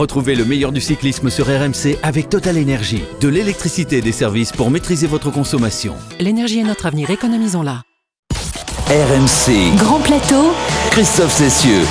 Retrouvez le meilleur du cyclisme sur RMC avec Total Énergie. De l'électricité et des services pour maîtriser votre consommation. L'énergie est notre avenir, économisons-la. RMC. Grand plateau. Christophe Cessieux.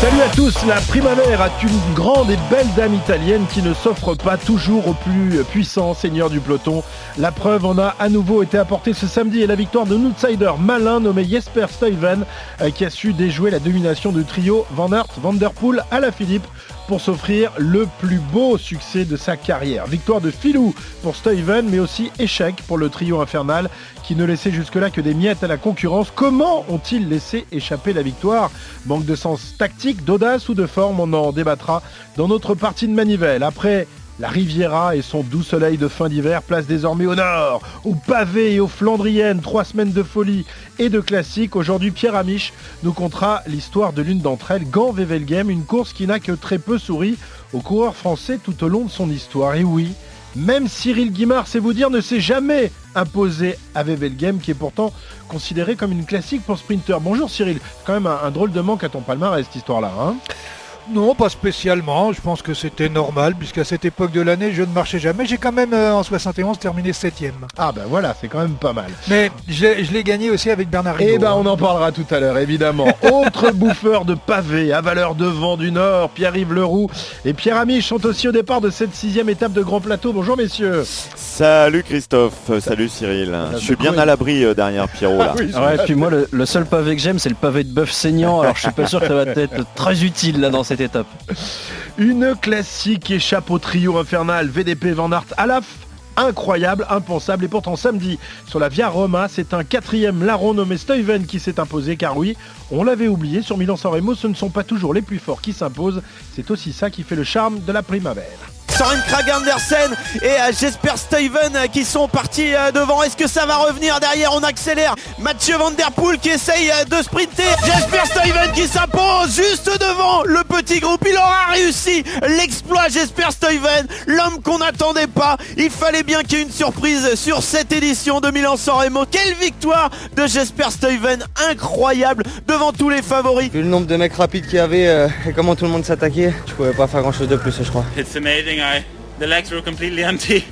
Salut à tous, la Primavera est une grande et belle dame italienne qui ne s'offre pas toujours au plus puissant seigneur du peloton. La preuve en a à nouveau été apportée ce samedi et la victoire d'un outsider malin nommé Jesper Stuyven euh, qui a su déjouer la domination du trio Van Aert, Van Der Poel à la Philippe pour s'offrir le plus beau succès de sa carrière. Victoire de Filou pour Stuyven, mais aussi échec pour le trio infernal qui ne laissait jusque-là que des miettes à la concurrence. Comment ont-ils laissé échapper la victoire? Manque de sens tactique, d'audace ou de forme On en débattra dans notre partie de manivelle. Après la Riviera et son doux soleil de fin d'hiver place désormais au nord, au pavé et aux Flandriennes, trois semaines de folie et de classique. Aujourd'hui, Pierre Amiche nous contera l'histoire de l'une d'entre elles, Gand Wevelgem, une course qui n'a que très peu souri aux coureurs français tout au long de son histoire. Et oui, même Cyril Guimard, c'est vous dire, ne s'est jamais imposé à Wevelgem, qui est pourtant considéré comme une classique pour sprinter. Bonjour Cyril, quand même un, un drôle de manque à ton palmarès cette histoire-là. Hein? Non, pas spécialement. Je pense que c'était normal, puisqu'à cette époque de l'année, je ne marchais jamais. J'ai quand même, euh, en 71, terminé 7ème. Ah ben voilà, c'est quand même pas mal. Mais je, l'ai gagné aussi avec Bernard Eh Hinault, ben hein. on en parlera tout à l'heure, évidemment. Autre bouffeur de pavés à valeur de vent du Nord, Pierre-Yves Leroux et Pierre Amiche sont aussi au départ de cette sixième étape de Grand Plateau. Bonjour messieurs. Salut Christophe, salut Cyril. Je suis bien à l'abri euh, derrière Pierrot là. oui, Ouais, puis moi, le, le seul pavé que j'aime, c'est le pavé de bœuf saignant. Alors, je suis pas sûr que ça va être très utile là dans cette étape. Une classique échappe au trio infernal VDP Van Aert à la f- Incroyable, impensable et pourtant samedi sur la Via Roma, c'est un quatrième larron nommé Stuyven qui s'est imposé car oui, on l'avait oublié, sur Milan-San Remo, ce ne sont pas toujours les plus forts qui s'imposent, c'est aussi ça qui fait le charme de la Primavera. Soren Krag Andersen et euh, Jesper Stuyven euh, qui sont partis euh, devant. Est-ce que ça va revenir derrière? On accélère. Mathieu Van Der Poel qui essaye euh, de sprinter. Jesper Stuyven qui s'impose juste devant le petit groupe. Il aura réussi l'exploit Jesper Stuyven, l'homme qu'on n'attendait pas. Il fallait bien qu'il y ait une surprise sur cette édition de Milan-San Remo. Quelle victoire de Jesper Stuyven, incroyable devant tous les favoris. Vu le nombre de mecs rapides qu'il y avait euh, et comment tout le monde s'attaquait, je pouvais pas faire grand chose de plus je crois. It's amazing. I the legs were completely empty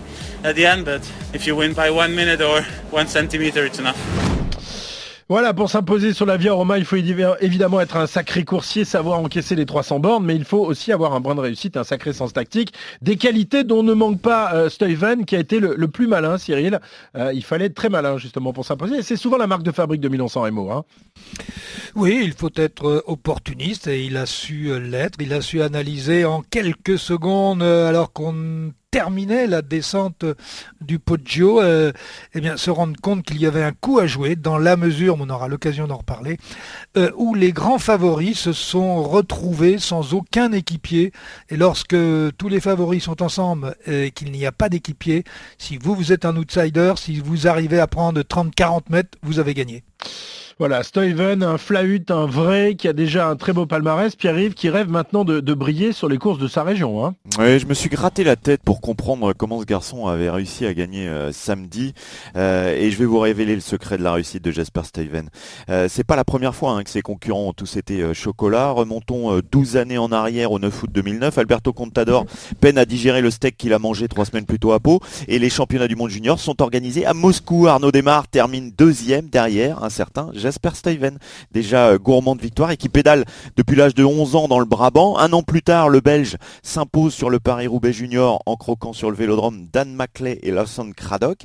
at the end, but if you win by one minute or one centimeter, it's enough. Voilà, pour s'imposer sur la Via Roma, il faut évi- évidemment être un sacré coursier, savoir encaisser les 300 bornes, mais il faut aussi avoir un brin de réussite, un sacré sens tactique, des qualités dont ne manque pas euh, qui a été le, plus malin, Cyril. Euh, il fallait être très malin justement pour s'imposer, et c'est souvent la marque de fabrique de Milan-San Remo. Hein. Oui, il faut être euh, opportuniste et il a su euh, l'être. Il a su analyser en quelques secondes, alors qu'on terminait la descente du Poggio, euh, eh bien, se rendre compte qu'il y avait un coup à jouer dans la mesure, on aura l'occasion d'en reparler, euh, où les grands favoris se sont retrouvés sans aucun équipier. Et lorsque tous les favoris sont ensemble et qu'il n'y a pas d'équipier, si vous, vous êtes un outsider, si vous arrivez à prendre 30-40 mètres, vous avez gagné. Voilà, Stuyven, un flahut, un vrai, qui a déjà un très beau palmarès, Pierre-Yves, qui rêve maintenant de, briller sur les courses de sa région. Hein. Ouais, je me suis gratté la tête pour comprendre comment ce garçon avait réussi à gagner euh, samedi euh, et je vais vous révéler le secret de la réussite de Jasper Stuyven. Euh, c'est pas la première fois hein, que ses concurrents ont tous été chocolat. Remontons euh, 12 années en arrière au 9 août 2009. Alberto Contador peine à digérer le steak qu'il a mangé trois semaines plus tôt à Pau et les championnats du monde junior sont organisés à Moscou. Arnaud Desmar termine deuxième derrière un certain Jasper Stuyven, déjà euh, gourmand de victoire et qui pédale depuis l'âge de 11 ans dans le Brabant. Un an plus tard, le Belge s'impose sur le Paris-Roubaix Junior en croquant sur le vélodrome Dan Maclay et Lawson Craddock.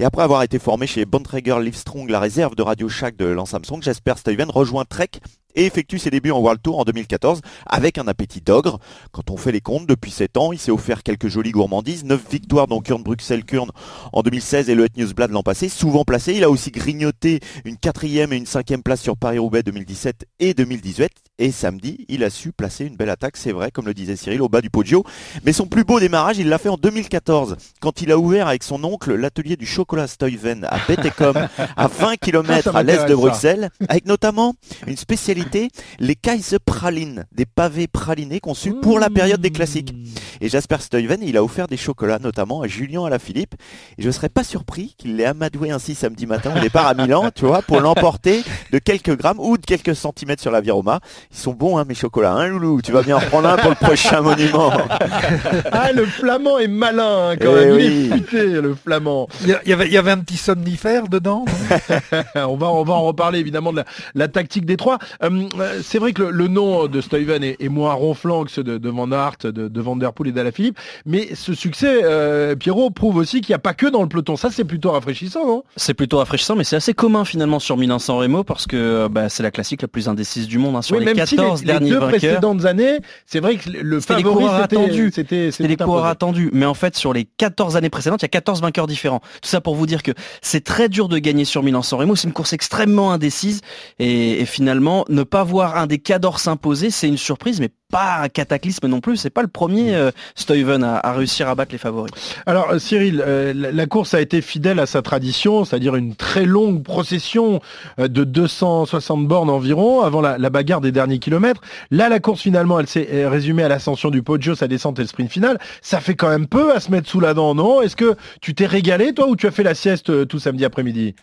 Et après avoir été formé chez Bontrager Livestrong, la réserve de Radio Shack de Lance Armstrong, Jasper Stuyven rejoint Trek et effectue ses débuts en World Tour en 2014 avec un appétit d'ogre. Quand on fait les comptes, depuis 7 ans, il s'est offert quelques jolies gourmandises, 9 victoires dans Kurn-Bruxelles-Kurn en 2016 et le Het Newsblad l'an passé, souvent placé. Il a aussi grignoté une quatrième et une cinquième place sur Paris-Roubaix 2017 et 2018. Et samedi, il a su placer une belle attaque, c'est vrai, comme le disait Cyril, au bas du Poggio. Mais son plus beau démarrage, il l'a fait en 2014, quand il a ouvert avec son oncle l'atelier du chocolat Stuyven à Bettekom, à 20 km à l'est de. Bruxelles, avec notamment une spécialité, les Kaiserpralinen, des pavés pralinés conçus pour la période des classiques. Et Jasper Stuyven, il a offert des chocolats, notamment à Julien Alaphilippe. Et je ne serais pas surpris qu'il l'ait amadoué ainsi samedi matin au départ à Milan, tu vois, pour l'emporter de quelques grammes ou de quelques centimètres sur la Via Roma. Ils sont bons, hein, mes chocolats, hein, loulou Tu vas bien en prendre un pour le prochain monument. ah, le flamand est malin, hein, quand Eh même. oui. Il est futé, le flamand. Il y, avait, il y avait un petit somnifère dedans on, va, on va en reparler évidemment de la, la tactique des trois. Euh, euh, c'est vrai que le, le nom de Stuyven est, est moins ronflant que ceux de, de Van Aert, de, de Van Der Poel et d'Alaphilippe, mais ce succès, euh, Pierrot, prouve aussi qu'il n'y a pas que dans le peloton. Ça, c'est plutôt rafraîchissant, non? C'est plutôt rafraîchissant, mais c'est assez commun finalement sur Milan-San Remo parce que euh, bah, c'est la classique la plus indécise du monde. hein. Sur Oui, les même si 14 les, deux vainqueurs, précédentes années, c'est vrai que le favori, c'était les coureurs attendus. Mais en fait, sur les 14 années précédentes, il y a 14 vainqueurs différents. Tout ça pour vous dire que c'est très dur de gagner sur Milan-San Remo. C'est une course extrêmement indécise. Et, et finalement, ne pas voir un des cadors s'imposer, c'est une surprise, mais pas un cataclysme non plus. C'est pas le premier euh, Stuyven à, à réussir à battre les favoris. Alors euh, Cyril, euh, la, course a été fidèle à sa tradition, c'est-à-dire une très longue procession euh, de 260 bornes environ avant la, la bagarre des derniers kilomètres. Là, la course finalement, elle s'est résumée à l'ascension du Poggio, sa descente et le sprint final. Ça fait quand même peu à se mettre sous la dent, non? Est-ce que tu t'es régalé toi ou tu as fait la sieste euh, tout samedi après-midi?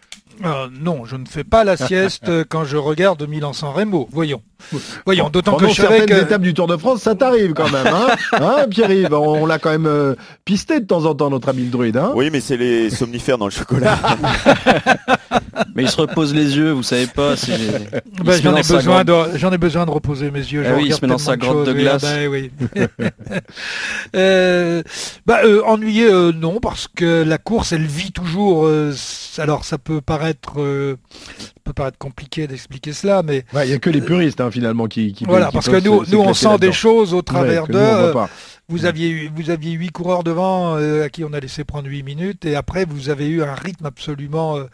Euh, Non, je ne fais pas la sieste quand je regarde Milan-San Remo. Voyons. Voyons, d'autant que je savais que... étapes du Tour de France, ça t'arrive quand même, hein, hein Pierre-Yves? On, on l'a quand même euh, pisté de temps en temps, notre ami le druide, hein? Oui, mais c'est les somnifères dans le chocolat. Mais il se repose les yeux, vous savez pas. Bah, j'en ai besoin de j'en ai besoin de reposer mes yeux. Ah oui, il se met dans sa grotte de oui, glace. ah bah oui. Euh, bah, euh, ennuyé, euh, non, parce que la course, elle vit toujours. euh, alors, ça peut paraître, euh, paraître compliqué d'expliquer cela, mais Ouais, Il y a que les puristes hein, finalement qui, qui voilà, qui parce que nous, nous, on sent des choses au Ouais, travers que de. Vous aviez eu, vous aviez huit coureurs devant euh, à qui on a laissé prendre huit minutes et après vous avez eu un rythme absolument, euh,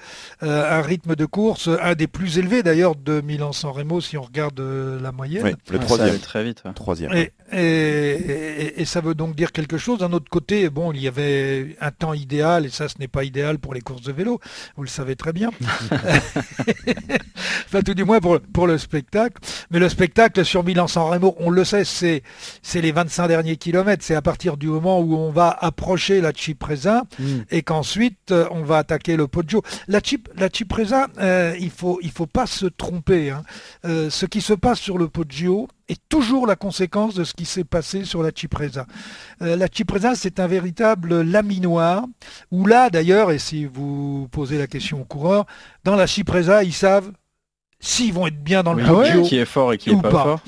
euh, un rythme de course, un des plus élevés d'ailleurs de Milan-San Remo si on regarde euh, la moyenne. Oui, le Ah, ça troisième. très vite. ouais. Troisième. Et, et- et- et ça veut donc dire quelque chose. D'un autre côté, bon, il y avait un temps idéal, et ça, ce n'est pas idéal pour les courses de vélo, vous le savez très bien. enfin, tout du moins pour, pour le spectacle. Mais le spectacle sur Milan-San Remo, on le sait, c'est c'est les 25 derniers kilomètres. C'est à partir du moment où on va approcher la Cipresa Mm. et qu'ensuite euh, on va attaquer le Poggio. La, Cip, la Cipresa, euh, il faut il faut pas se tromper. hein. Euh, ce qui se passe sur le Poggio est toujours la conséquence de ce qui s'est passé sur la Cipresa. Euh, la Cipresa, c'est un véritable laminoir, où là d'ailleurs, et si vous posez la question aux coureurs, dans la Cipresa, ils savent s'ils vont être bien dans le Oui. Poggio. Qui est fort et qui pas, pas. fort.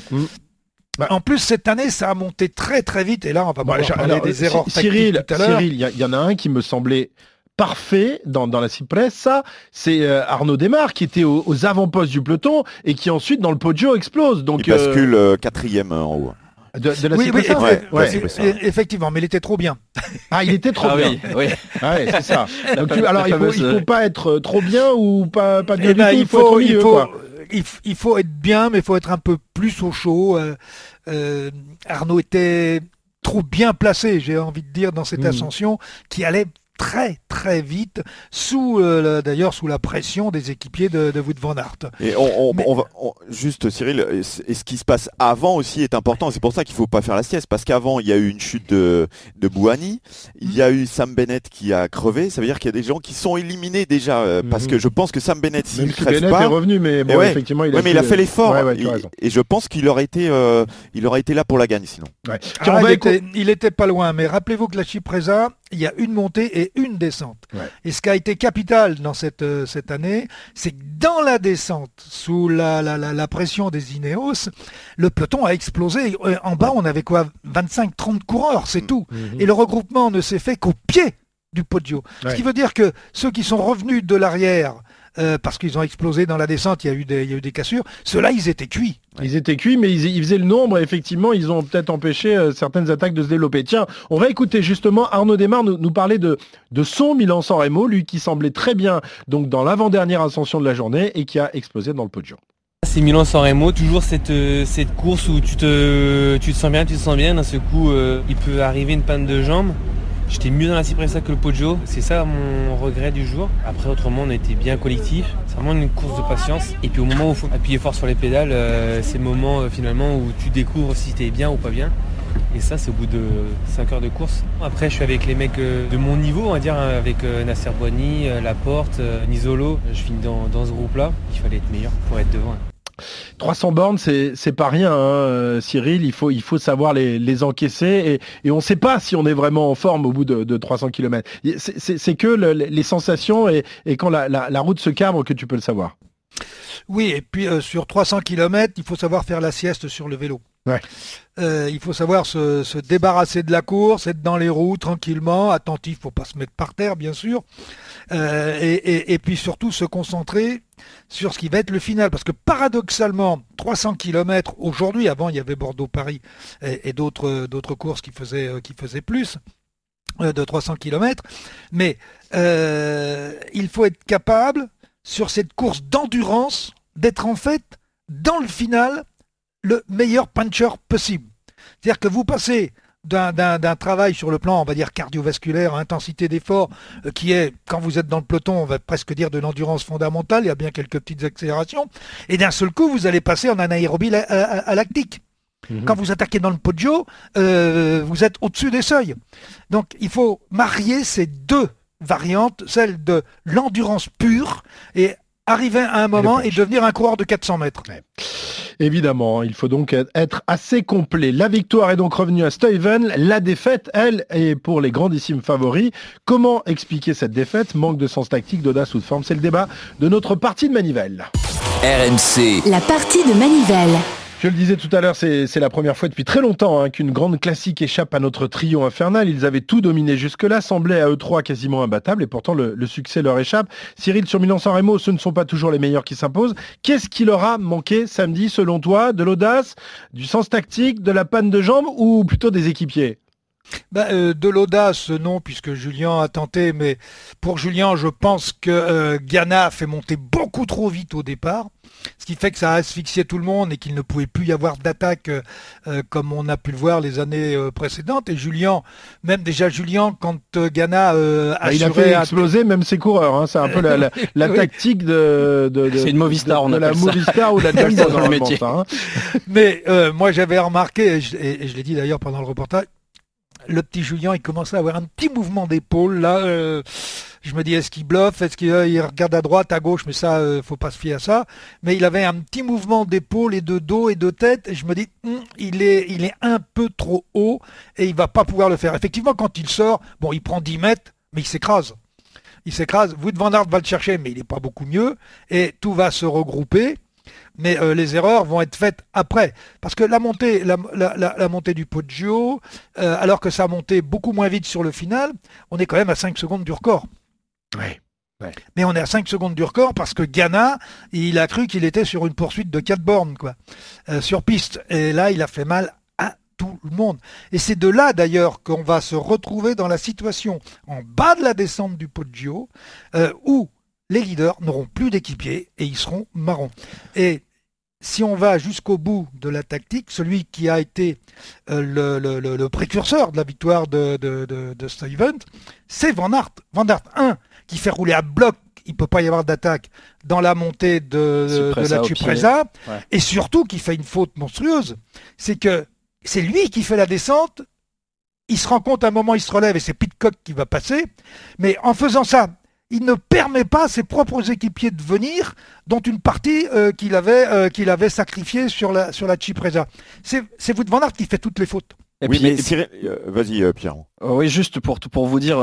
En plus, cette année, ça a monté très très vite, et là, on va Bah, parler alors, des erreurs Cyril, tactiques tout à l'heure. Cyril, il y, en a un qui me semblait parfait dans, dans la Cipressa, c'est euh, Arnaud Desmar qui était aux, aux avant-postes du peloton et qui ensuite dans le Poggio explose. Donc Il bascule euh, quatrième euh, en haut. euh, de, de la Oui, oui, Cipressa Ouais, eff- ouais, ça. eff- effectivement, mais il était trop bien. Ah, il était trop Ah bien. oui, oui. Ah ouais, c'est ça. Donc, tu- La alors il faut, il faut euh, pas être euh, trop bien ou pas, pas bien Eh du ben, tout. il faut, il faut. Il, faut être bien, mais il faut être un peu plus au chaud. Euh, euh, Arnaud était trop bien placé, j'ai envie de dire, dans cette ascension qui allait très très vite, sous euh, le- d'ailleurs sous la pression des équipiers de, de Wout van Aert. Et on, on- Mais- on va on- juste Cyril, et ce qui se passe avant aussi est important. C'est pour ça qu'il faut pas faire la sieste, parce qu'avant il y a eu une chute de, de Bouhanni, il y a eu Sam Bennett qui a crevé. Ça veut dire qu'il y a des gens qui sont éliminés déjà, euh, parce Mhm. que je pense que Sam Bennett s'il si crève Bennett pas, est revenu, mais bon, Eh ouais. effectivement, il a, ouais, mais il a fait l'effort. Ouais, et, je pense qu'il aurait été, euh, il aurait été là pour la gagne sinon. Ah, il, était, il était pas loin, mais rappelez-vous que la Cipresa, il y a une montée et une descente. Ouais. Et ce qui a été capital dans cette, euh, cette année, c'est que dans la descente, sous la, la, la, la pression des Ineos, le peloton a explosé. Euh, En bas, on avait quoi 25-30 coureurs, c'est Mm. tout. Mhm. Et le regroupement ne s'est fait qu'au pied du podio. Ouais. Ce qui veut dire que ceux qui sont revenus de l'arrière, euh, parce qu'ils ont explosé dans la descente, il y a eu des, il y a eu des cassures, ceux-là, ils étaient cuits. Ils étaient cuits, mais ils, ils faisaient le nombre. Et effectivement, ils ont peut-être empêché euh, certaines attaques de se développer. Tiens, on va écouter justement Arnaud Desmar nous, nous parler de, de son Milan-San Remo, lui qui semblait très bien donc dans l'avant-dernière ascension de la journée et qui a explosé dans le Poggio. C'est Milan-San Remo, toujours cette, euh, cette course où tu te, tu te sens bien, tu te sens bien. D'un seul coup, euh, il peut arriver une panne de jambes. J'étais mieux dans la Cipressa que le Poggio. C'est ça mon regret du jour. Après, autrement, on été bien collectif. C'est vraiment une course de patience. Et puis au moment où il faut appuyer fort sur les pédales, euh, c'est le moment euh, finalement où tu découvres si t'es bien ou pas bien. Et ça, c'est au bout de 5 heures de course. Après, je suis avec les mecs euh, de mon niveau, on va dire, hein, avec Nasser Boigny, Laporte, Nisolo. Je finis dans, dans ce groupe-là. Il fallait être meilleur pour être devant. 300 bornes, c'est pas rien, hein, Cyril. Il faut, il faut savoir les, encaisser et, on ne sait pas si on est vraiment en forme au bout de, 300 km. C'est que les sensations et, quand la, route se cabre que tu peux le savoir. Oui, et puis sur 300 km, il faut savoir faire la sieste sur le vélo. Euh, il faut savoir se, débarrasser de la course, être dans les roues tranquillement, attentif, faut pas se mettre par terre bien sûr, euh, et, puis surtout se concentrer sur ce qui va être le final, parce que paradoxalement, 300 km aujourd'hui, avant il y avait Bordeaux-Paris et, d'autres d'autres courses qui faisaient euh, qui faisaient plus de 300 km, mais il faut être capable sur cette course d'endurance d'être en fait dans le final le meilleur puncher possible. C'est-à-dire que vous passez d'un travail sur le plan, on va dire, cardiovasculaire, intensité d'effort, euh, qui est, quand vous êtes dans le peloton, on va presque dire de l'endurance fondamentale, il y a bien quelques petites accélérations, et d'un seul coup, vous allez passer en anaérobie à, lactique. Mhm. Quand vous attaquez dans le podio, euh, vous êtes au-dessus des seuils. Donc il faut marier ces deux variantes, celle de l'endurance pure et arriver à un moment et, devenir un coureur de 400 mètres. Évidemment, il faut donc être assez complet. La victoire est donc revenue à Stuyven. La défaite, elle, est pour les grandissimes favoris. Comment expliquer cette défaite? Manque de sens tactique, d'audace ou de forme C'est le débat de notre partie de Manivelle. RMC. La partie de Manivelle. Je le disais tout à l'heure, c'est la première fois depuis très longtemps hein, qu'une grande classique échappe à notre trio infernal. Ils avaient tout dominé jusque-là, semblaient à eux trois quasiment imbattables et pourtant le, succès leur échappe. Cyril, sur Milan-San Remo, ce ne sont pas toujours les meilleurs qui s'imposent. Qu'est-ce qui leur a manqué samedi selon toi? De l'audace, du sens tactique, de la panne de jambes ou plutôt des équipiers? Bah, euh, de l'audace, non, puisque Julien a tenté, mais pour Julien, je pense que euh, Ghana a fait monter beaucoup trop vite au départ, ce qui fait que ça a asphyxié tout le monde et qu'il ne pouvait plus y avoir d'attaque euh, comme on a pu le voir les années précédentes. Et Julien, même déjà Julien, quand Ghana a bah, Il a fait exploser même ses coureurs, hein. c'est un peu la, tactique de... c'est une Movistar, on de, la Movistar ou la dans le métier. Hein. Mais moi j'avais remarqué, et je l'ai dit d'ailleurs pendant le reportage, le petit Julien, il commençait à avoir un petit mouvement d'épaule. Là, euh, je me dis, est-ce qu'il bluffe Est-ce qu'il euh, regarde à droite, à gauche Mais ça, euh, faut pas se fier à ça. Mais il avait un petit mouvement d'épaule et de dos et de tête. Et je me dis, hum, il, est, il est un peu trop haut et il va pas pouvoir le faire. Effectivement, quand il sort, bon, il prend 10 mètres, mais il s'écrase. Il s'écrase. Wood Van Aert va le chercher, mais il n'est pas beaucoup mieux. Et tout va se regrouper mais euh, les erreurs vont être faites après. Parce que la montée, la, montée du Poggio, euh, alors que ça a monté beaucoup moins vite sur le final, on est quand même à 5 secondes du record. Oui. Mais on est à 5 secondes du record parce que Ghana, il a cru qu'il était sur une poursuite de 4 bornes, quoi, euh, sur piste. Et là, il a fait mal à tout le monde. Et c'est de là d'ailleurs qu'on va se retrouver dans la situation en bas de la descente du Poggio, où les leaders n'auront plus d'équipiers et ils seront marrons. Et si on va jusqu'au bout de la tactique, celui qui a été euh, le, précurseur de la victoire de, de, c'est Van Aert. Van Aert 1, qui fait rouler à bloc, il ne peut pas y avoir d'attaque dans la montée de, la Cipresa, et surtout qui fait une faute monstrueuse, c'est que c'est lui qui fait la descente, il se rend compte à un moment, il se relève et c'est Pitcock qui va passer, mais en faisant ça, il ne permet pas à ses propres équipiers de venir, dont une partie euh, qu'il avait, euh, qu'il avait sacrifiée sur la, sur la Cipresa. C'est, Wout van Aert qui fait toutes les fautes. Et oui, mais euh, vas-y Pierre. Oh oui, juste pour, pour vous dire,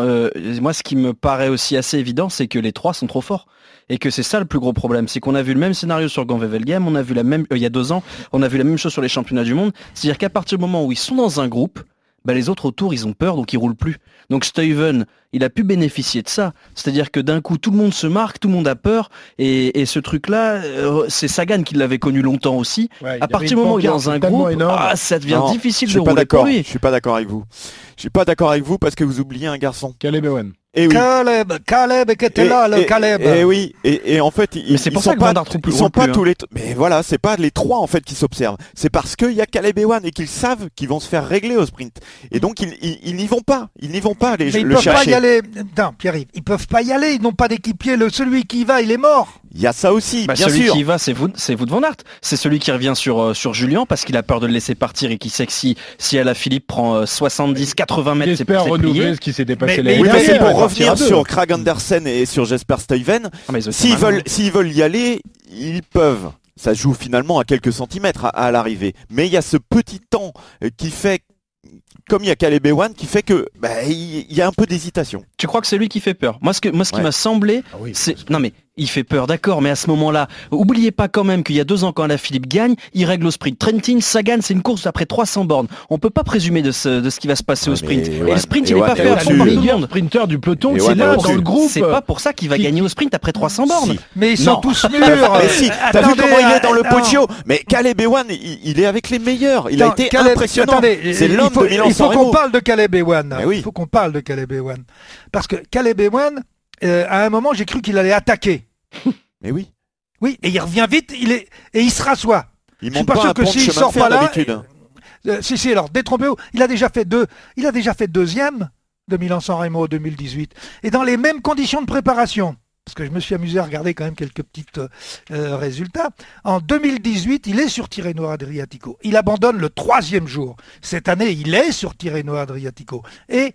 moi ce qui me paraît aussi assez évident, c'est que les trois sont trop forts. Et que c'est ça le plus gros problème, c'est qu'on a vu le même scénario sur Game, on a vu la même, il y a deux ans, on a vu la même chose sur les championnats du monde. C'est-à-dire qu'à partir du moment où ils sont dans un groupe, bah, les autres autour, ils ont peur, donc ils roulent plus. Donc Steven, il a pu bénéficier de ça. C'est-à-dire que d'un coup, tout le monde se marque, tout le monde a peur, et, ce truc-là, euh, c'est Sagan qui l'avait connu longtemps aussi. à partir du moment où il est dans un groupe, ah, ça devient difficile de rouler pour lui. Je suis pas d'accord avec vous. Je suis pas d'accord avec vous parce que vous oubliez un garçon. Caleb Ewan. Et oui. Caleb, Caleb qui était là, le Caleb. Et, oui, et, en fait, ils, c'est pour sont pas, ils sont pas tous les, mais voilà, c'est pas les trois en fait qui s'observent. C'est parce qu'il y a Caleb et One et qu'ils savent qu'ils vont se faire régler au sprint. Et donc ils, n'y vont pas, ils n'y vont pas les. Mais ils peuvent pas y aller. Non, Pierre, ils peuvent pas y aller. Ils n'ont pas d'équipier. Le celui qui y va, il est mort. Il y a ça aussi, bah, bien celui sûr. qui y va, c'est vous, c'est vous de Van Aert. C'est celui qui revient sur euh, sur Julien parce qu'il a peur de le laisser partir et qui sait que si si la Philippe prend 70, euh, 80 mètres, c'est renouveler ce qui s'est dépassé. Mais, oui, mais c'est pour revenir sur Krag Andersen et sur Jesper Stuyven. Ah, s'ils veulent s'ils veulent y aller, ils peuvent. ça joue finalement à quelques centimètres à, à l'arrivée. Mais il y a ce petit temps euh, qui fait comme il y a Caleb Ewan qui fait que bah, il y a un peu d'hésitation. Tu crois que c'est lui qui fait peur? Moi, ce, que, moi, ce qui Ouais. m'a semblé, Ah oui, c'est non mais il fait peur, d'accord, mais à ce moment-là, oubliez pas quand même qu'il y a deux ans quand Philippe gagne, il règle au sprint. Trentin, Sagan, c'est une course après 300 bornes. On peut pas présumer de ce, de ce qui va se passer Ouais, au sprint. mais Et le sprint, il est Ewan pas fait à monde. sprinter du peloton, c'est là dans le groupe. C'est pas pour ça qu'il va Qui- gagner au sprint après 300 bornes. Si. Mais ils sont Non. tous mûrs. Mais si, t'as vu comment il est dans le. Poggio Mais Caleb Ewan, il, il est avec les meilleurs. Il a été Caleb- impressionnant. attendez, C'est il l'homme faut- de Milan Il faut qu'on parle de Caleb Ewan. Il faut qu'on parle de Caleb Ewan. Parce que Caleb Ewan, euh, à un moment, j'ai cru qu'il allait attaquer. Mais oui, Oui, et il revient vite, il est et il se rassoit. il Je suis monte pas pas sûr que pont de s'il chemin de sort fer pas là, d'habitude. Euh, si, si, alors détrompez-vous. Il a déjà fait deux. Il a déjà fait deuxième de Milan-San Remo 2018. Et dans les mêmes conditions de préparation. Parce que je me suis amusé à regarder quand même quelques petits résultats. En 2018, il est sur Tirreno Adriatico. Il abandonne le troisième jour. Cette année, il est sur Tirreno Adriatico. Et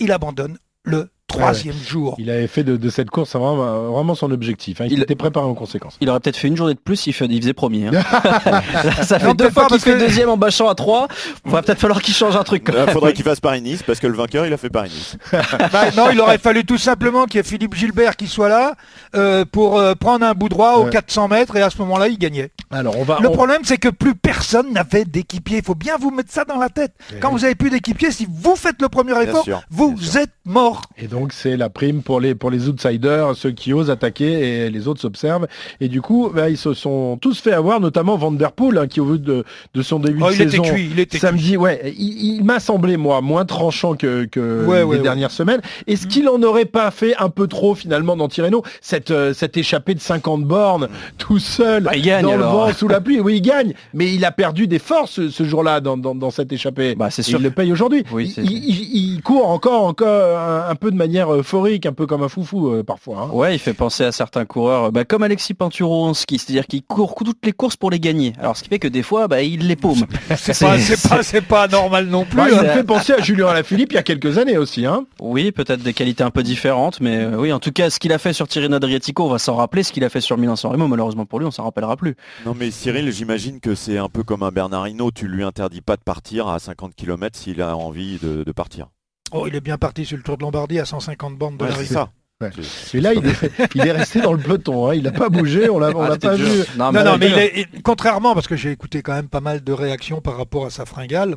il abandonne le troisième jour. Il avait fait de, de cette course vraiment, vraiment son objectif. hein. Il, Il- était préparé en conséquence. Il aurait peut-être fait une journée de plus, il, fait- il faisait premier. hein. Là, ça fait Non, deux fois qu'il parce fait que- deuxième en bâchant à 3. Il va peut-être falloir qu'il change un truc. quand Il même. faudrait qu'il fasse Paris-Nice parce que le vainqueur, il a fait Paris-Nice. Bah, non, il aurait fallu tout simplement qu'il y ait Philippe Gilbert qui soit là euh, pour euh, prendre un bout droit aux Ouais. 400 mètres et à ce moment-là, il gagnait. Alors on va. Le on- problème, c'est que plus personne n'avait d'équipier. Il faut bien vous mettre ça dans la tête. Quand vous avez plus d'équipier, si vous faites le premier effort, vous êtes mort. Et donc c'est la prime pour les pour les outsiders, ceux qui osent attaquer et les autres s'observent. Et du coup, bah, ils se sont tous fait avoir, notamment Van der Poel, hein, qui au vu de, de son début Oh, de il était saison cuit, il était samedi, ouais, il, il m'a semblé moi moins tranchant que, que Ouais, les ouais, ouais. dernières semaines. Est-ce qu'il en aurait pas fait un peu trop finalement dans Tirreno cette euh, cette échappée de 50 bornes tout seul Bah, il gagne, dans alors. le vent sous la pluie Oui, il gagne, mais il a perdu des forces ce, jour-là dans, dans, dans cette échappée. Bah, c'est sûr. Il le paye aujourd'hui. Oui, il, court encore, encore un, un peu de manière euphorique, un peu comme un foufou euh, parfois. hein. Ouais, il fait penser à certains coureurs, bah, comme Alexis Pinturo en ski, c'est-à-dire qu'il court toutes les courses pour les gagner. Alors ce qui fait que des fois, bah, il les paume. C'est pas, c'est pas, normal non plus. Bah, il hein. me fait penser à Julien Alaphilippe il y a quelques années aussi. Hein. Oui, peut-être des qualités un peu différentes, mais euh, oui, en tout cas, ce qu'il a fait sur Tirreno Adriatico, on va s'en rappeler. Ce qu'il a fait sur Milan-San Remo, malheureusement pour lui, on s'en rappellera plus. Non mais Cyril, j'imagine que c'est un peu comme un Bernard Hinault, tu lui interdis pas de partir à 50 km s'il a envie de, de partir. Oh, il est bien parti sur le Tour de Lombardie à 150 bornes de Ouais, c'est l'arrivée. ça. Ouais. Et là, il est, il est resté dans le peloton. Hein. Il n'a pas bougé, on l'a on l'a Arrêtez pas vu. Non, Non, mais- non, mais il est, il- contrairement, parce que j'ai écouté quand même pas mal de réactions par rapport à sa fringale,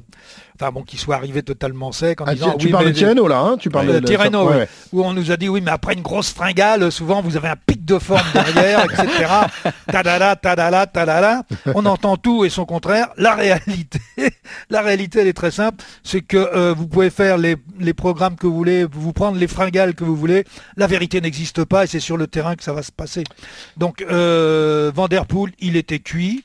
enfin bon, qu'il soit arrivé totalement sec en Ah, disant tu, oui, parles de Tirreno là, hein tu parles de Tirreno, ouais, où on nous a dit oui, mais après une grosse fringale, souvent vous avez un pic de forme derrière, etc. Tadala, tadala, tadala. On entend tout et son contraire. La réalité, la réalité, elle est très simple, c'est que euh, vous pouvez faire les, les programmes que vous voulez, vous prendre les fringales que vous voulez. La vérité n'existe pas et c'est sur le terrain que ça va se passer. Donc euh, Van der Poel, il était cuit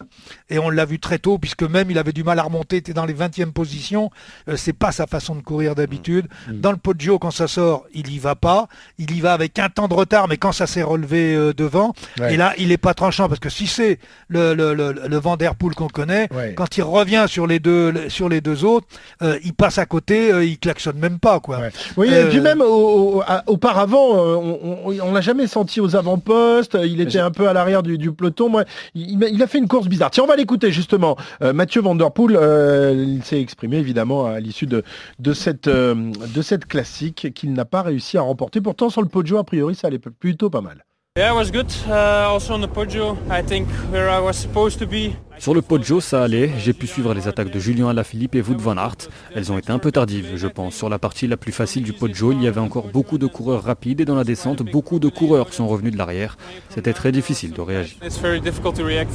et on l'a vu très tôt puisque même il avait du mal à remonter, était dans les 20e positions. Euh, c'est pas sa façon de courir d'habitude. Dans le Poggio, quand ça sort, il y va pas. Il y va avec un temps de retard, mais quand ça s'est relevé euh, devant, Ouais. et là, il est pas tranchant parce que si c'est le, le, le, le Van Der Poel qu'on connaît, Ouais. quand il revient sur les deux sur les deux autres, euh, il passe à côté, euh, il klaxonne même pas quoi. Ouais. Oui, et puis même au- auparavant, on, on l'a jamais senti aux avant-postes. Il était un peu à l'arrière du, du peloton. Moi, il, il a- fait une course bizarre. Tiens, on va l'écouter justement. Euh, Mathieu Van Der Poel, euh, il s'est exprimé évidemment à l'issue de, de cette euh, de cette classique qu'il n'a pas réussi à remporter. Pourtant, sur le Poggio, a priori, ça allait plutôt pas mal. Yeah, it was good. Also on the Poggio, I think where I was supposed to be. Sur le Poggio, ça allait. J'ai pu suivre les attaques de Julien Alaphilippe et Wout van Aert. Elles ont été un peu tardives, je pense. Sur la partie la plus facile du Poggio, il y avait encore beaucoup de coureurs rapides et dans la descente, beaucoup de coureurs sont revenus de l'arrière. C'était très difficile de réagir. It's very difficult to react.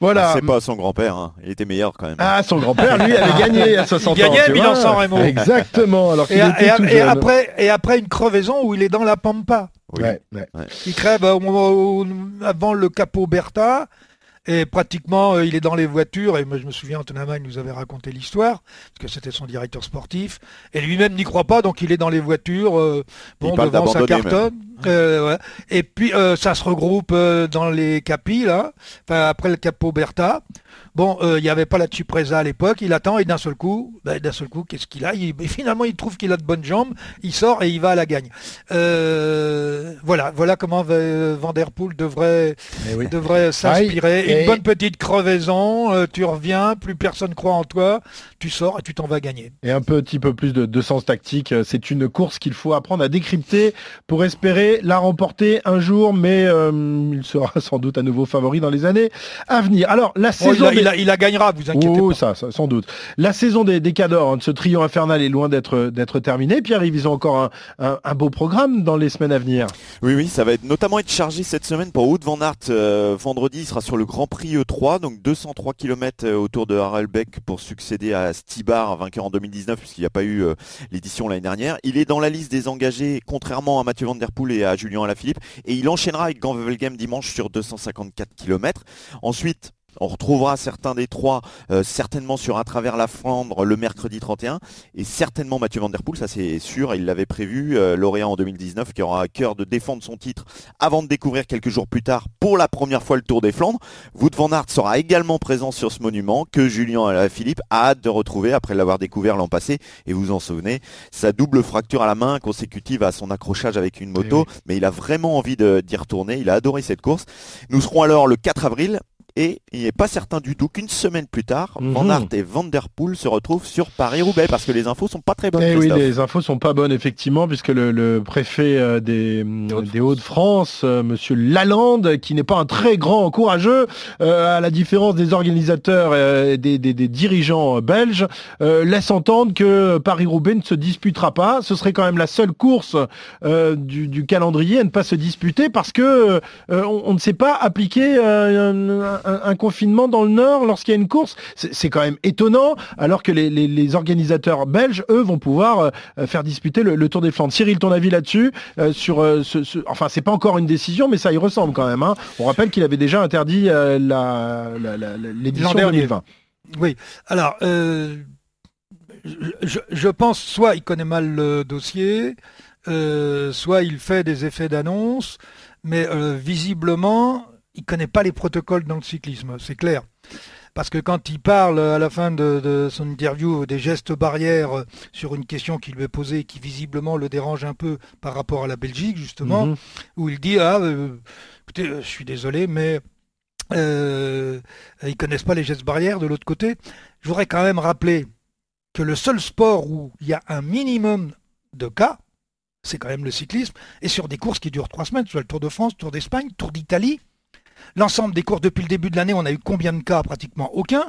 Voilà. C'est pas son grand-père, hein. il était meilleur quand même. Ah, son grand-père, lui, avait gagné à 60 Il ans. gagnait tu Milan vois. San Remo. Exactement. Alors qu'il Et, était et- tout et jeune. après, et après une crevaison où il est dans la pampa. Oui. Ouais, ouais. Il crève euh, au moment où- avant le capot Bertha. Et pratiquement, euh, il est dans les voitures. Et moi, je me souviens, Antonin nous avait raconté l'histoire, parce que c'était son directeur sportif. Et lui-même n'y croit pas, donc il est dans les voitures. euh, bon, parle devant sa cartonne. Euh, ouais. Et puis euh, ça se regroupe euh, dans les capis là, enfin, après le Capo Berta. Bon, il n'y avait pas la Cipresa à l'époque, il attend et d'un seul coup, ben, d'un seul coup, qu'est-ce qu'il a? Il, Finalement, il trouve qu'il a de bonnes jambes, il sort et il va à la gagne. Voilà, voilà comment Van Der Poel devrait, Eh devrait s'inspirer. Une bonne petite crevaison, tu reviens, plus personne croit en toi, tu sors et tu t'en vas gagner. Et un petit peu plus de, de sens tactique. C'est une course qu'il faut apprendre à décrypter pour espérer la remporter un jour, mais euh, il sera sans doute à nouveau favori dans les années à venir. Alors, la Oh, saison... il, la, des- il la- il la gagnera, vous inquiétez Oh, pas. ça, ça, sans doute. La saison des, des cadors, hein, de ce trio infernal est loin d'être d'être terminée. Pierre-Yves, ils ont encore un, un- un beau programme dans les semaines à venir. Oui, oui, ça va être notamment être chargé cette semaine pour Wout van Aert. Euh, vendredi, il sera sur le Grand Prix E3, donc 203 km autour de Harelbeck pour succéder à Stibar, vainqueur en 2019, puisqu'il n'y a pas eu euh, l'édition l'année dernière. Il est dans la liste des engagés, contrairement à Mathieu Van Der Poel et à Julien Alaphilippe, et il enchaînera avec Ganvevelgem dimanche sur 254 km. Ensuite, on retrouvera certains des trois euh, certainement sur un travers la Flandre le mercredi 31 et certainement Mathieu Van Der Poel, ça c'est sûr, il l'avait prévu, euh, lauréat en 2019 qui aura à cœur de défendre son titre avant de découvrir quelques jours plus tard pour la première fois le Tour des Flandres. Wout van Aert sera également présent sur ce monument que Julien Philippe a hâte de retrouver après l'avoir découvert l'an passé et vous en souvenez, sa double fracture à la main consécutive à son accrochage avec une moto, mais il a vraiment envie d'y retourner, il a adoré cette course. Nous serons alors le 4 avril et il n'est pas certain du tout qu'une semaine plus tard, Van Mhm. Aert et Van Der Poel se retrouvent sur Paris-Roubaix parce que les infos sont pas très bonnes. Eh oui, les infos sont pas bonnes effectivement, puisque le, le préfet euh, des, des Hauts-de-France, euh, Monsieur Lalande, qui n'est pas un très grand courageux, euh, à la différence des organisateurs euh, et des, des- des dirigeants euh, belges, euh, laisse entendre que Paris-Roubaix ne se disputera pas. Ce serait quand même la seule course euh, du, du calendrier à ne pas se disputer, parce que euh, on, on ne sait pas appliquer euh, un, un- un confinement dans le Nord lorsqu'il y a une course. C'est quand même étonnant, alors que les, les- les organisateurs belges, eux, vont pouvoir euh, faire disputer le, le Tour des Flandres. Cyril, ton avis là-dessus euh, sur euh, ce, ce- Enfin, c'est pas encore une décision, mais ça y ressemble quand même. hein. On rappelle qu'il avait déjà interdit euh, l'édition L'an dernier. 2020. Oui, alors, euh, je, pense soit il connaît mal le dossier, soit il fait des effets d'annonce, mais euh, visiblement, il connaît pas les protocoles dans le cyclisme, c'est clair. Parce que quand il parle à la fin de, de son interview des gestes barrières euh, sur une question qui lui est posée et qui visiblement le dérange un peu par rapport à la Belgique, justement, Mhm. où il dit Ah, euh, écoutez, euh, je suis désolé, mais euh, ils connaissent pas les gestes barrières de l'autre côté. Je voudrais quand même rappeler que le seul sport où il y a un minimum de cas, c'est quand même le cyclisme, et sur des courses qui durent trois semaines, soit le Tour de France, Tour d'Espagne, Tour d'Italie. L'ensemble des courses depuis le début de l'année, on a eu combien de cas Pratiquement aucun.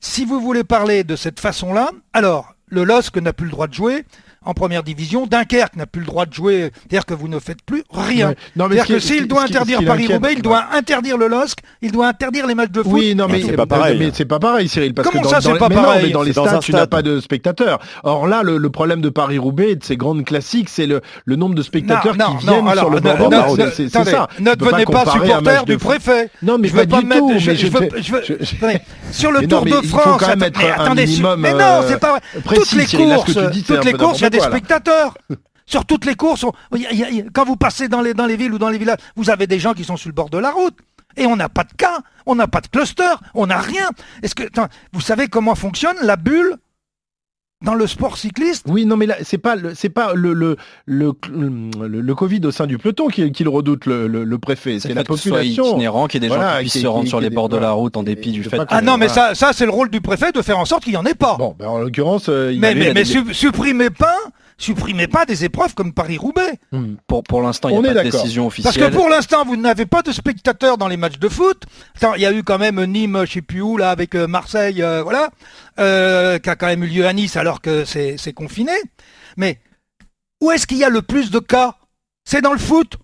Si vous voulez parler de cette façon-là, alors le LOSC n'a plus le droit de jouer en première division, Dunkerque n'a plus le droit de jouer, c'est-à-dire que vous ne faites plus rien. Ouais. Non, mais C'est-à-dire que s'il doit interdire Paris-Roubaix, il doit interdire le LOSC, il doit interdire les matchs de foot. Oui, non, mais c'est pas pareil. mais c'est pas pareil, Cyril, parce Comment que dans, ça, c'est les- pas mais non, pareil mais dans les stades, tu n'as pas de spectateurs. Or là, le, le problème de Paris-Roubaix et de ces grandes classiques, c'est le, le nombre de spectateurs Non, qui non, viennent non, sur le bord ne- de la ne- route. ne- C'est ça. Ne devenez pas supporter du préfet. Non, mais je veux pas mettre- Sur le Tour de il faut France, mais un attendez, minimum, mais non, euh, c'est pas vrai. toutes les courses, toutes les courses, il y a des n'importe quoi, là. spectateurs. Sur toutes les courses, quand vous passez dans les, dans les villes ou dans les villages, vous avez des gens qui sont sur le bord de la route. Et on n'a pas de cas, on n'a pas de cluster, on n'a rien. Est-ce que vous savez comment fonctionne la bulle? Dans le sport cycliste Oui, non, mais là, c'est pas le, c'est pas le, le, le, le, le Covid au sein du peloton qui, qui le redoute le, le, le préfet. C'est la ce soit population. itinérant, qu'il y ait des gens qui puissent se rendre qui- sur qui- les bords de la route en dépit du fait. Ah non, mais ça, ça c'est le rôle du préfet de faire en sorte qu'il n'y en ait pas. Bon, ben, en l'occurrence, euh, il mais a- mais, mais des- supprimez pas, supprimez pas des épreuves comme Paris-Roubaix. Hmm. Pour, pour l'instant, il n'y a est pas de décision Parce officielle. que pour l'instant, vous n'avez pas de spectateurs dans les matchs de foot. Il y a eu quand même Nîmes, je sais plus où, là, avec euh, Marseille, euh, voilà, euh, qui a quand même eu lieu à Nice alors que c'est confiné. Mais où est-ce qu'il y a le plus de cas? C'est dans le foot.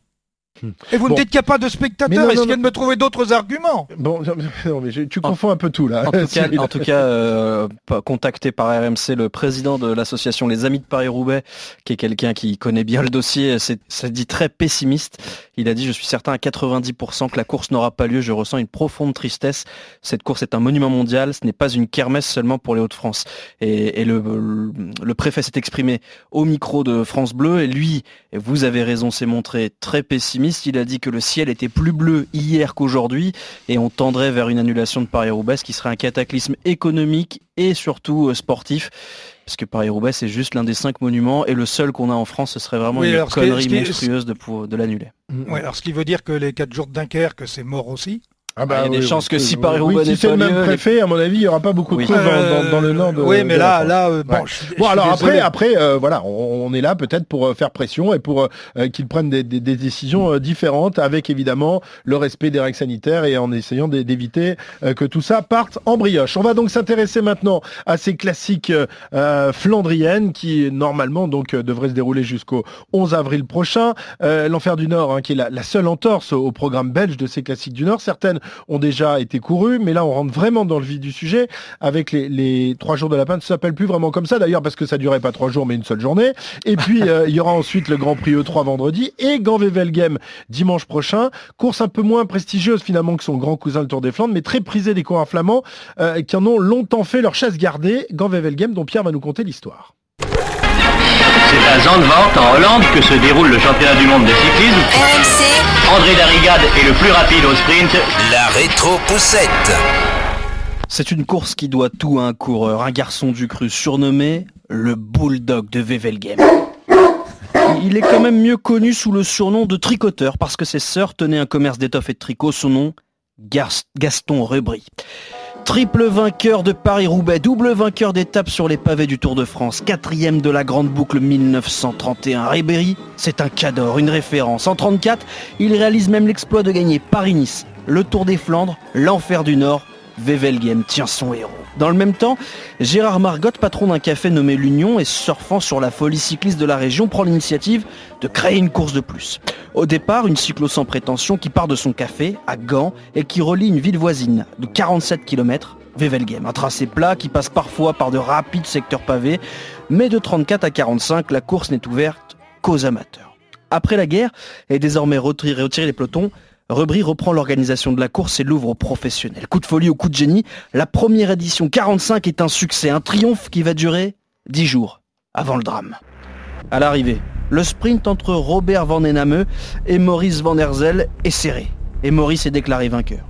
Et vous Bon. me dites qu'il n'y a pas de spectateurs, non, non, essayez non. de me trouver d'autres arguments? Bon, non, mais je- tu confonds un peu tout là. En tout cas, Cyril. en tout cas euh, contacté par RMC, le président de l'association Les Amis de Paris-Roubaix, qui est quelqu'un qui connaît bien le dossier, ça dit très pessimiste. Il a dit, je suis certain à 90% que la course n'aura pas lieu, je ressens une profonde tristesse. Cette course est un monument mondial, ce n'est pas une kermesse seulement pour les Hauts-de-France. Et, et le, le, le préfet s'est exprimé au micro de France Bleu, et lui, et vous avez raison, s'est montré très pessimiste. Il a dit que le ciel était plus bleu hier qu'aujourd'hui, et on tendrait vers une annulation de Paris-Roubaix, ce qui serait un cataclysme économique et surtout euh, sportif. Parce que Paris-Roubaix, c'est juste l'un des cinq monuments, et le seul qu'on a en France, ce serait vraiment Oui, une qui connerie qui monstrueuse de, l'annuler. Alors ce qui veut dire que les 4 jours de Dunkerque, c'est mort aussi. Ah il y a des oui, chances que si Paris-Roubaix oui, si c'est le même préfet, à mon avis, il n'y aura pas beaucoup de courses dans, dans- dans le nord de oui, mais de la là, là, euh, bon, Ouais. je suis- je Bon, suis alors après, désolé. après, euh, voilà, on, on est là peut-être pour euh, faire pression et pour euh, qu'ils prennent des, des- des décisions euh, différentes, avec évidemment le respect des règles sanitaires et en essayant d'é- d'éviter euh, que tout ça parte en brioche. On va donc s'intéresser maintenant à ces classiques euh, euh, flandriennes qui normalement donc euh, devraient se dérouler jusqu'au 11 avril prochain. Euh, L'Enfer du Nord, hein, qui est la, la seule entorse au programme belge de ces classiques du Nord. Certaines ont déjà été courues, mais là on rentre vraiment dans le vif du sujet avec les, trois jours de la Pinte. Ça s'appelle plus vraiment comme ça d'ailleurs parce que ça durait pas trois jours mais une seule journée. Et puis euh, il y aura ensuite le Grand Prix E3 vendredi et Gand-Wevelgem dimanche prochain. Course un peu moins prestigieuse finalement que son grand cousin le Tour des Flandres, mais très prisée des coureurs flamands euh, qui en ont longtemps fait leur chasse gardée. Gand-Wevelgem dont Pierre va nous conter l'histoire. C'est à Zandvoort, en Hollande, que se déroule le championnat du monde de cyclisme. RMC, André Darrigade est le plus rapide au sprint. la rétro-poussette. C'est une course qui doit tout à un coureur, un garçon du cru surnommé le Bulldog de Wevelgem. Il est quand même mieux connu sous le surnom de tricoteur parce que ses sœurs tenaient un commerce d'étoffes et de tricots, son nom Gaston Rebry. Triple vainqueur de Paris-Roubaix, double vainqueur d'étape sur les pavés du Tour de France, quatrième de la grande boucle 1931. Ribéry, c'est un cador, une référence. En 34, il réalise même l'exploit de gagner Paris-Nice, le Tour des Flandres, l'Enfer du Nord. Wevelgem tient son héros. Dans le même temps, Gérard Margotte, patron d'un café nommé l'Union et surfant sur la folie cycliste de la région, prend l'initiative de créer une course de plus. Au départ, une cyclo sans prétention qui part de son café à Gand et qui relie une ville voisine de 47 km, Wevelgem. Un tracé plat qui passe parfois par de rapides secteurs pavés, mais de 34 à 45, la course n'est ouverte qu'aux amateurs. Après la guerre, et désormais retiré les pelotons, Rebry reprend l'organisation de la course et l'ouvre aux professionnels. Coup de folie au coup de génie, la première édition 45 est un succès, un triomphe qui va durer 10 jours avant le drame. À l'arrivée, le sprint entre Robert Van Ename et Maurice Van der Zel est serré, et Maurice est déclaré vainqueur.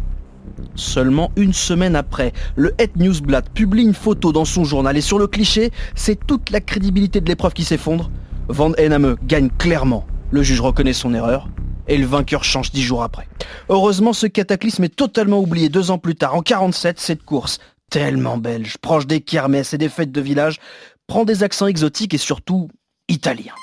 Seulement une semaine après, le Het Newsblad publie une photo dans son journal et sur le cliché, c'est toute la crédibilité de l'épreuve qui s'effondre. Van Ename gagne clairement. Le juge reconnaît son erreur et le vainqueur change dix jours après. Heureusement, ce cataclysme est totalement oublié deux ans plus tard. En 47, cette course, tellement belge, proche des kermesses et des fêtes de village, prend des accents exotiques et surtout italiens.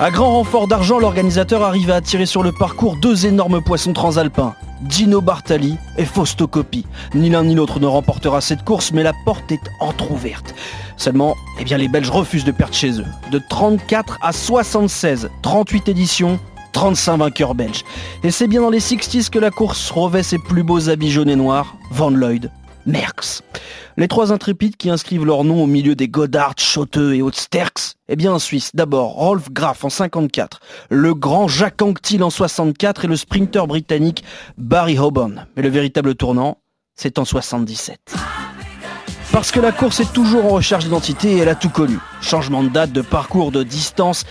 À grand renfort d'argent, l'organisateur arrive à attirer sur le parcours deux énormes poissons transalpins, Gino Bartali et Fausto Coppi. Ni l'un ni l'autre ne remportera cette course, mais la porte est entr'ouverte. Seulement, eh bien, les Belges refusent de perdre chez eux. De 34 à 76, 38 éditions, 35 vainqueurs belges. Et c'est bien dans les 60s que la course revêt ses plus beaux habits jaunes et noirs, Van Lloyd, Merckx. Les trois intrépides qui inscrivent leur nom au milieu des Godard, Schotte et Haute-Sterks, eh bien en Suisse, d'abord Rolf Graf en 54, le grand Jacques Anquetil en 64 et le sprinter britannique Barry Hoban. Mais le véritable tournant, c'est en 77. Parce que la course est toujours en recherche d'identité et elle a tout connu. Changement de date, de parcours, de distance.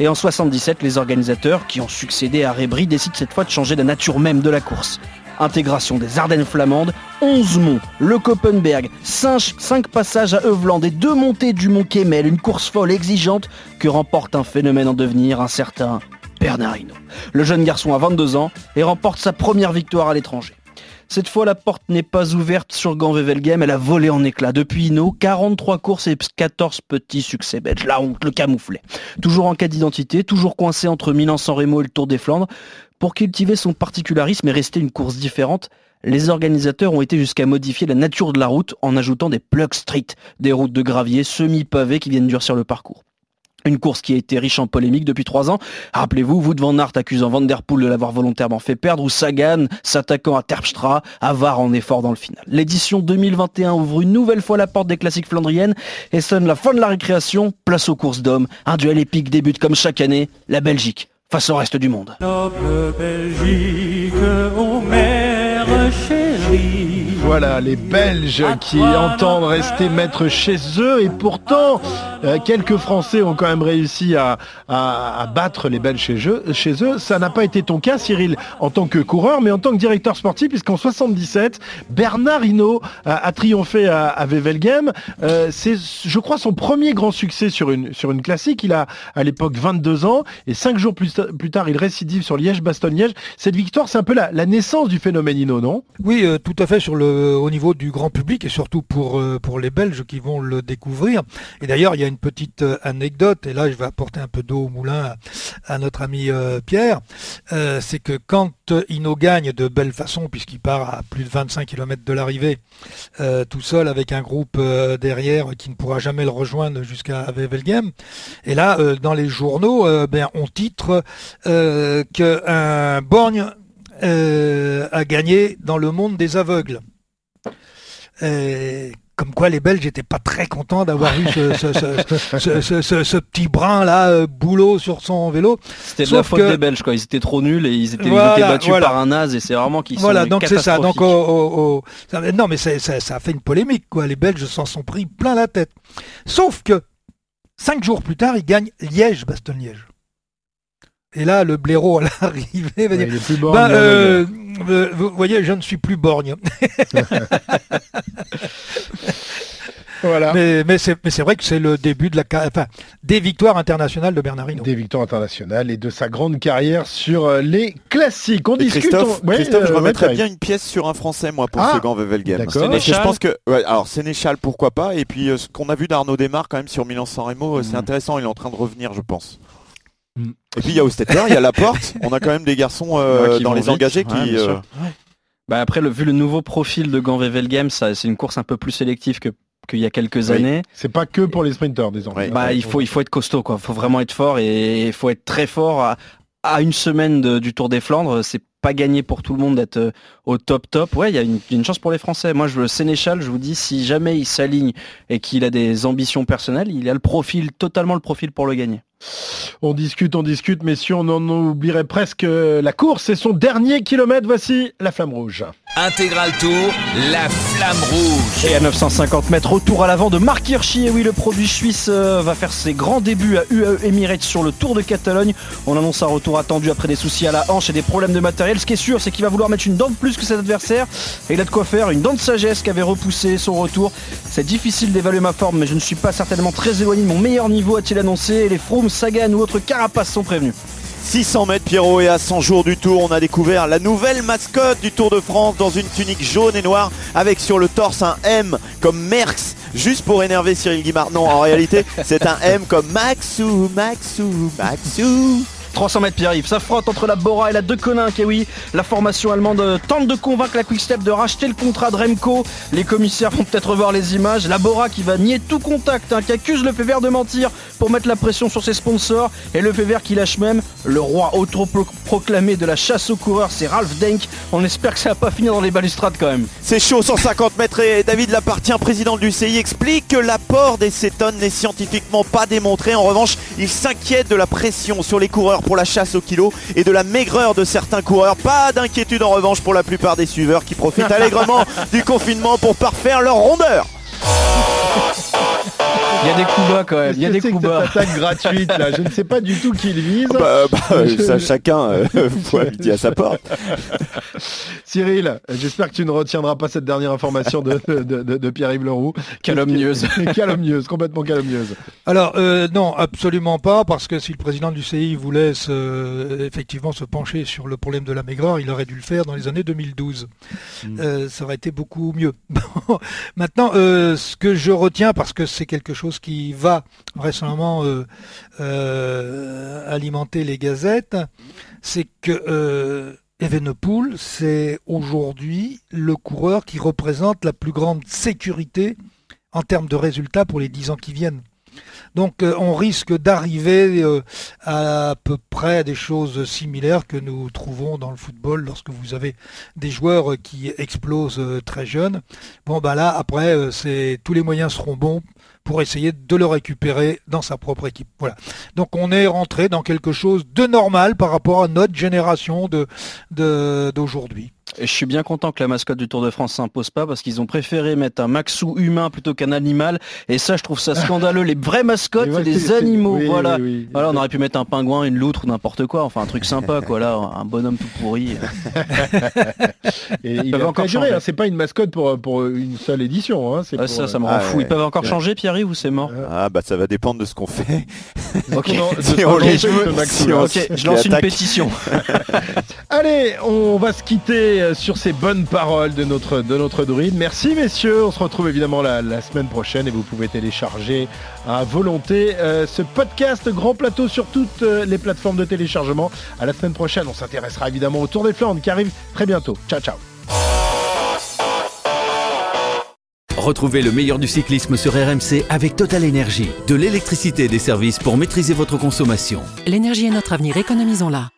Et en 77, les organisateurs qui ont succédé à Rébry décident cette fois de changer la nature même de la course. Intégration des Ardennes flamandes, 11 monts, le Koppenberg, 5, passages à Euveland et deux montées du mont Kemmel, une course folle exigeante que remporte un phénomène en devenir, un certain Bernardino. Le jeune garçon a 22 ans et remporte sa première victoire à l'étranger. Cette fois, la porte n'est pas ouverte sur Gand-Wevelgem, elle a volé en éclats. Depuis Hino, 43 courses et 14 petits succès belges. La honte, le camouflet. Toujours en cas d'identité, toujours coincé entre Milan-San Remo et le Tour des Flandres. Pour cultiver son particularisme et rester une course différente, les organisateurs ont été jusqu'à modifier la nature de la route en ajoutant des plug street, des routes de gravier semi-pavées qui viennent durcir le parcours. Une course qui a été riche en polémiques depuis trois ans. Rappelez-vous, Wout van Aert accusant Van Der Poel de l'avoir volontairement fait perdre ou Sagan s'attaquant à Terpstra, avare en effort dans le final. L'édition 2021 ouvre une nouvelle fois la porte des classiques flandriennes et sonne la fin de la récréation, place aux courses d'hommes. Un duel épique débute comme chaque année, la Belgique face au reste du monde. Voilà, les Belges qui entendent rester maîtres chez eux et pourtant euh, quelques Français ont quand même réussi à, à- à battre les Belges chez eux. Chez eux, ça n'a pas été ton cas, Cyril, en tant que coureur, mais en tant que directeur sportif, puisqu'en 77, Bernard Hinault a, a triomphé à, à Wevelgem. Euh, C'est, je crois, son premier grand succès sur une sur une classique. Il a à l'époque 22 ans et cinq jours plus, ta- plus tard, il récidive sur Liège-Bastogne-Liège. Cette victoire, c'est un peu la, la naissance du phénomène Hinault, non? Oui, euh, tout à fait sur le, au niveau du grand public et surtout pour, euh, pour les Belges qui vont le découvrir. Et d'ailleurs, il y a une petite euh, anecdote, et là je vais apporter un peu d'eau au moulin à, notre ami euh, Pierre, Euh, c'est que quand euh, Hinault gagne de belle façon, puisqu'il part à plus de 25 km de l'arrivée, euh, tout seul avec un groupe euh, derrière qui ne pourra jamais le rejoindre jusqu'à Wevelgem, et là, euh, dans les journaux, euh, ben, on titre euh, qu'un borgne euh, a gagné dans le monde des aveugles. Et comme quoi les Belges n'étaient pas très contents d'avoir eu ce, petit brin là, euh, boulot sur son vélo. C'était de la faute que- des Belges, quoi. Ils étaient trop nuls et ils étaient, ils Voilà, étaient battus voilà. par un naze et c'est vraiment qu'ils Voilà, sont donc c'est ça. Donc, non, mais ça, ça a fait une polémique, quoi. Les Belges s'en sont pris plein la tête. Sauf que cinq jours plus tard, ils gagnent Liège-Bastogne-Liège. Et là, le blaireau à l'arrivée va Ouais, dire il est plus borgne, Ben, le euh, euh, Vous voyez, je ne suis plus borgne. Voilà. Mais, mais c'est vrai que c'est le début de la, ca- enfin, des victoires internationales de Bernard Hinault. Des victoires internationales et de sa grande carrière sur euh, les classiques. On Et discute. Christophe, on- ouais, Christophe, je euh, remettrais ouais, bien une pièce sur un Français, moi, pour Ah, ce Grand que je pense que, ouais, alors Sénéchal, pourquoi pas. Et puis euh, ce qu'on a vu d'Arnaud Desmar quand même sur Milan-San Remo, c'est intéressant. Il est en train de revenir, je pense. Mm. Et puis il y a Ostetter, il y a Laporte. On a quand même des garçons euh, dans vont les vite. engagés qui. euh, Bah après, le, vu le nouveau profil de Gant ça, c'est une course un peu plus sélective que qu'il y a quelques Oui. années. C'est pas que pour les sprinteurs, désormais. Bah, il faut il faut être costaud quoi. Faut vraiment être fort et il faut être très fort à, à une semaine de- du Tour des Flandres. C'est pas gagné pour tout le monde d'être euh, au top top. Ouais, il y a une, une chance pour les Français. Moi, je le Sénéchal, je vous dis, si jamais il s'aligne et qu'il a des ambitions personnelles, il a le profil totalement le profil pour le gagner. On discute, on discute, messieurs, on en oublierait presque euh, la course. C'est son dernier kilomètre. Voici la flamme rouge. Intégral Tour, la flamme rouge. Et à 950 mètres, retour à l'avant de Marc Hirschi. Et oui, le produit suisse euh, va faire ses grands débuts à UAE Emirates sur le Tour de Catalogne. On annonce un retour attendu après des soucis à la hanche et des problèmes de matériel. Ce qui est sûr, c'est qu'il va vouloir mettre une dent de plus que cet adversaire. Et il a de quoi faire, une dent de sagesse qui avait repoussé son retour. C'est difficile d'évaluer ma forme, mais je ne suis pas certainement très éloigné de mon meilleur niveau, a-t-il annoncé. Et les Froome, Sagan ou autres carapaces sont prévenus. 600 mètres Pierrot et à 100 jours du Tour, on a découvert la nouvelle mascotte du Tour de France dans une tunique jaune et noire avec sur le torse un M comme Merckx, juste pour énerver Cyril Guimard. Non, en réalité, c'est un M comme Maxou, Maxou, Maxou. 300 mètres Pierre-Yves, ça frotte entre la Bora et la De Koninck et oui, la formation allemande tente de convaincre la Quick-Step de racheter le contrat de Remco. Les commissaires vont peut-être revoir les images. La Bora qui va nier tout contact, hein, qui accuse le vert de mentir pour mettre la pression sur ses sponsors. Et le vert qui lâche même le roi autoproclamé de la chasse aux coureurs, c'est Ralph Denk. On espère que ça va pas finir dans les balustrades quand même. C'est chaud, 150 mètres et David Lapartien, président du CI, explique que l'apport des cétones n'est scientifiquement pas démontré. En revanche, il s'inquiète de la pression sur les coureurs pour la chasse au kilo et de la maigreur de certains coureurs. Pas d'inquiétude en revanche pour la plupart des suiveurs qui profitent allègrement du confinement pour parfaire leur rondeur. Il y a des coups bas quand même, il y a des coups bas. cette attaque gratuite là? Je ne sais pas du tout qui il vise. Bah, bah, Je- ça, chacun euh, voit midi à sa porte. Cyril, j'espère que tu ne retiendras pas cette dernière information de, de- de- de Pierre-Yves Leroux. Calomnieuse. calomnieuse, complètement calomnieuse. Alors euh, non, absolument pas, parce que si le président du CI voulait se- effectivement se pencher sur le problème de la maigreur, il aurait dû le faire dans les années 2012. Euh, ça aurait été beaucoup mieux. Maintenant, euh, ce que je retiens, parce que c'est quelque chose qui va vraisemblablement euh, euh, alimenter les gazettes, c'est que euh, Evenepoel, c'est aujourd'hui le coureur qui représente la plus grande sécurité en termes de résultats pour les 10 ans qui viennent. Donc euh, on risque d'arriver euh, à, peu près à des choses similaires que nous trouvons dans le football lorsque vous avez des joueurs qui explosent euh, très jeunes. Bon bah là après tous les moyens seront bons pour essayer de le récupérer dans sa propre équipe. Voilà. Donc on est rentré dans quelque chose de normal par rapport à notre génération d'aujourd'hui. Et je suis bien content que la mascotte du Tour de France s'impose pas parce qu'ils ont préféré mettre un Maxou humain plutôt qu'un animal. Et ça, je trouve ça scandaleux. Les vraies mascottes, c'est des animaux. voilà. voilà, on aurait pu mettre un pingouin, une loutre ou n'importe quoi. Enfin, un truc sympa, quoi. Là, un bonhomme tout pourri. Et ils peuvent encore changer. Hein. C'est pas une mascotte pour, pour une seule édition. Hein. Ah, ça, ça me rend ah, fou. Ils peuvent encore changer, Pierre-Yves, ou c'est mort Ah bah ça va dépendre de ce qu'on fait. ok. si on les je lance une pétition. Allez, on va se quitter euh, sur ces bonnes paroles de notre, de notre druide. Merci messieurs, on se retrouve évidemment la, semaine prochaine et vous pouvez télécharger à volonté euh, ce podcast Grand Plateau sur toutes euh, les plateformes de téléchargement. À la semaine prochaine, on s'intéressera évidemment au Tour des Flandres qui arrive très bientôt. Ciao ciao Retrouvez le meilleur du cyclisme sur RMC avec Total Énergie. De l'électricité et des services pour maîtriser votre consommation. L'énergie est notre avenir, économisons-la.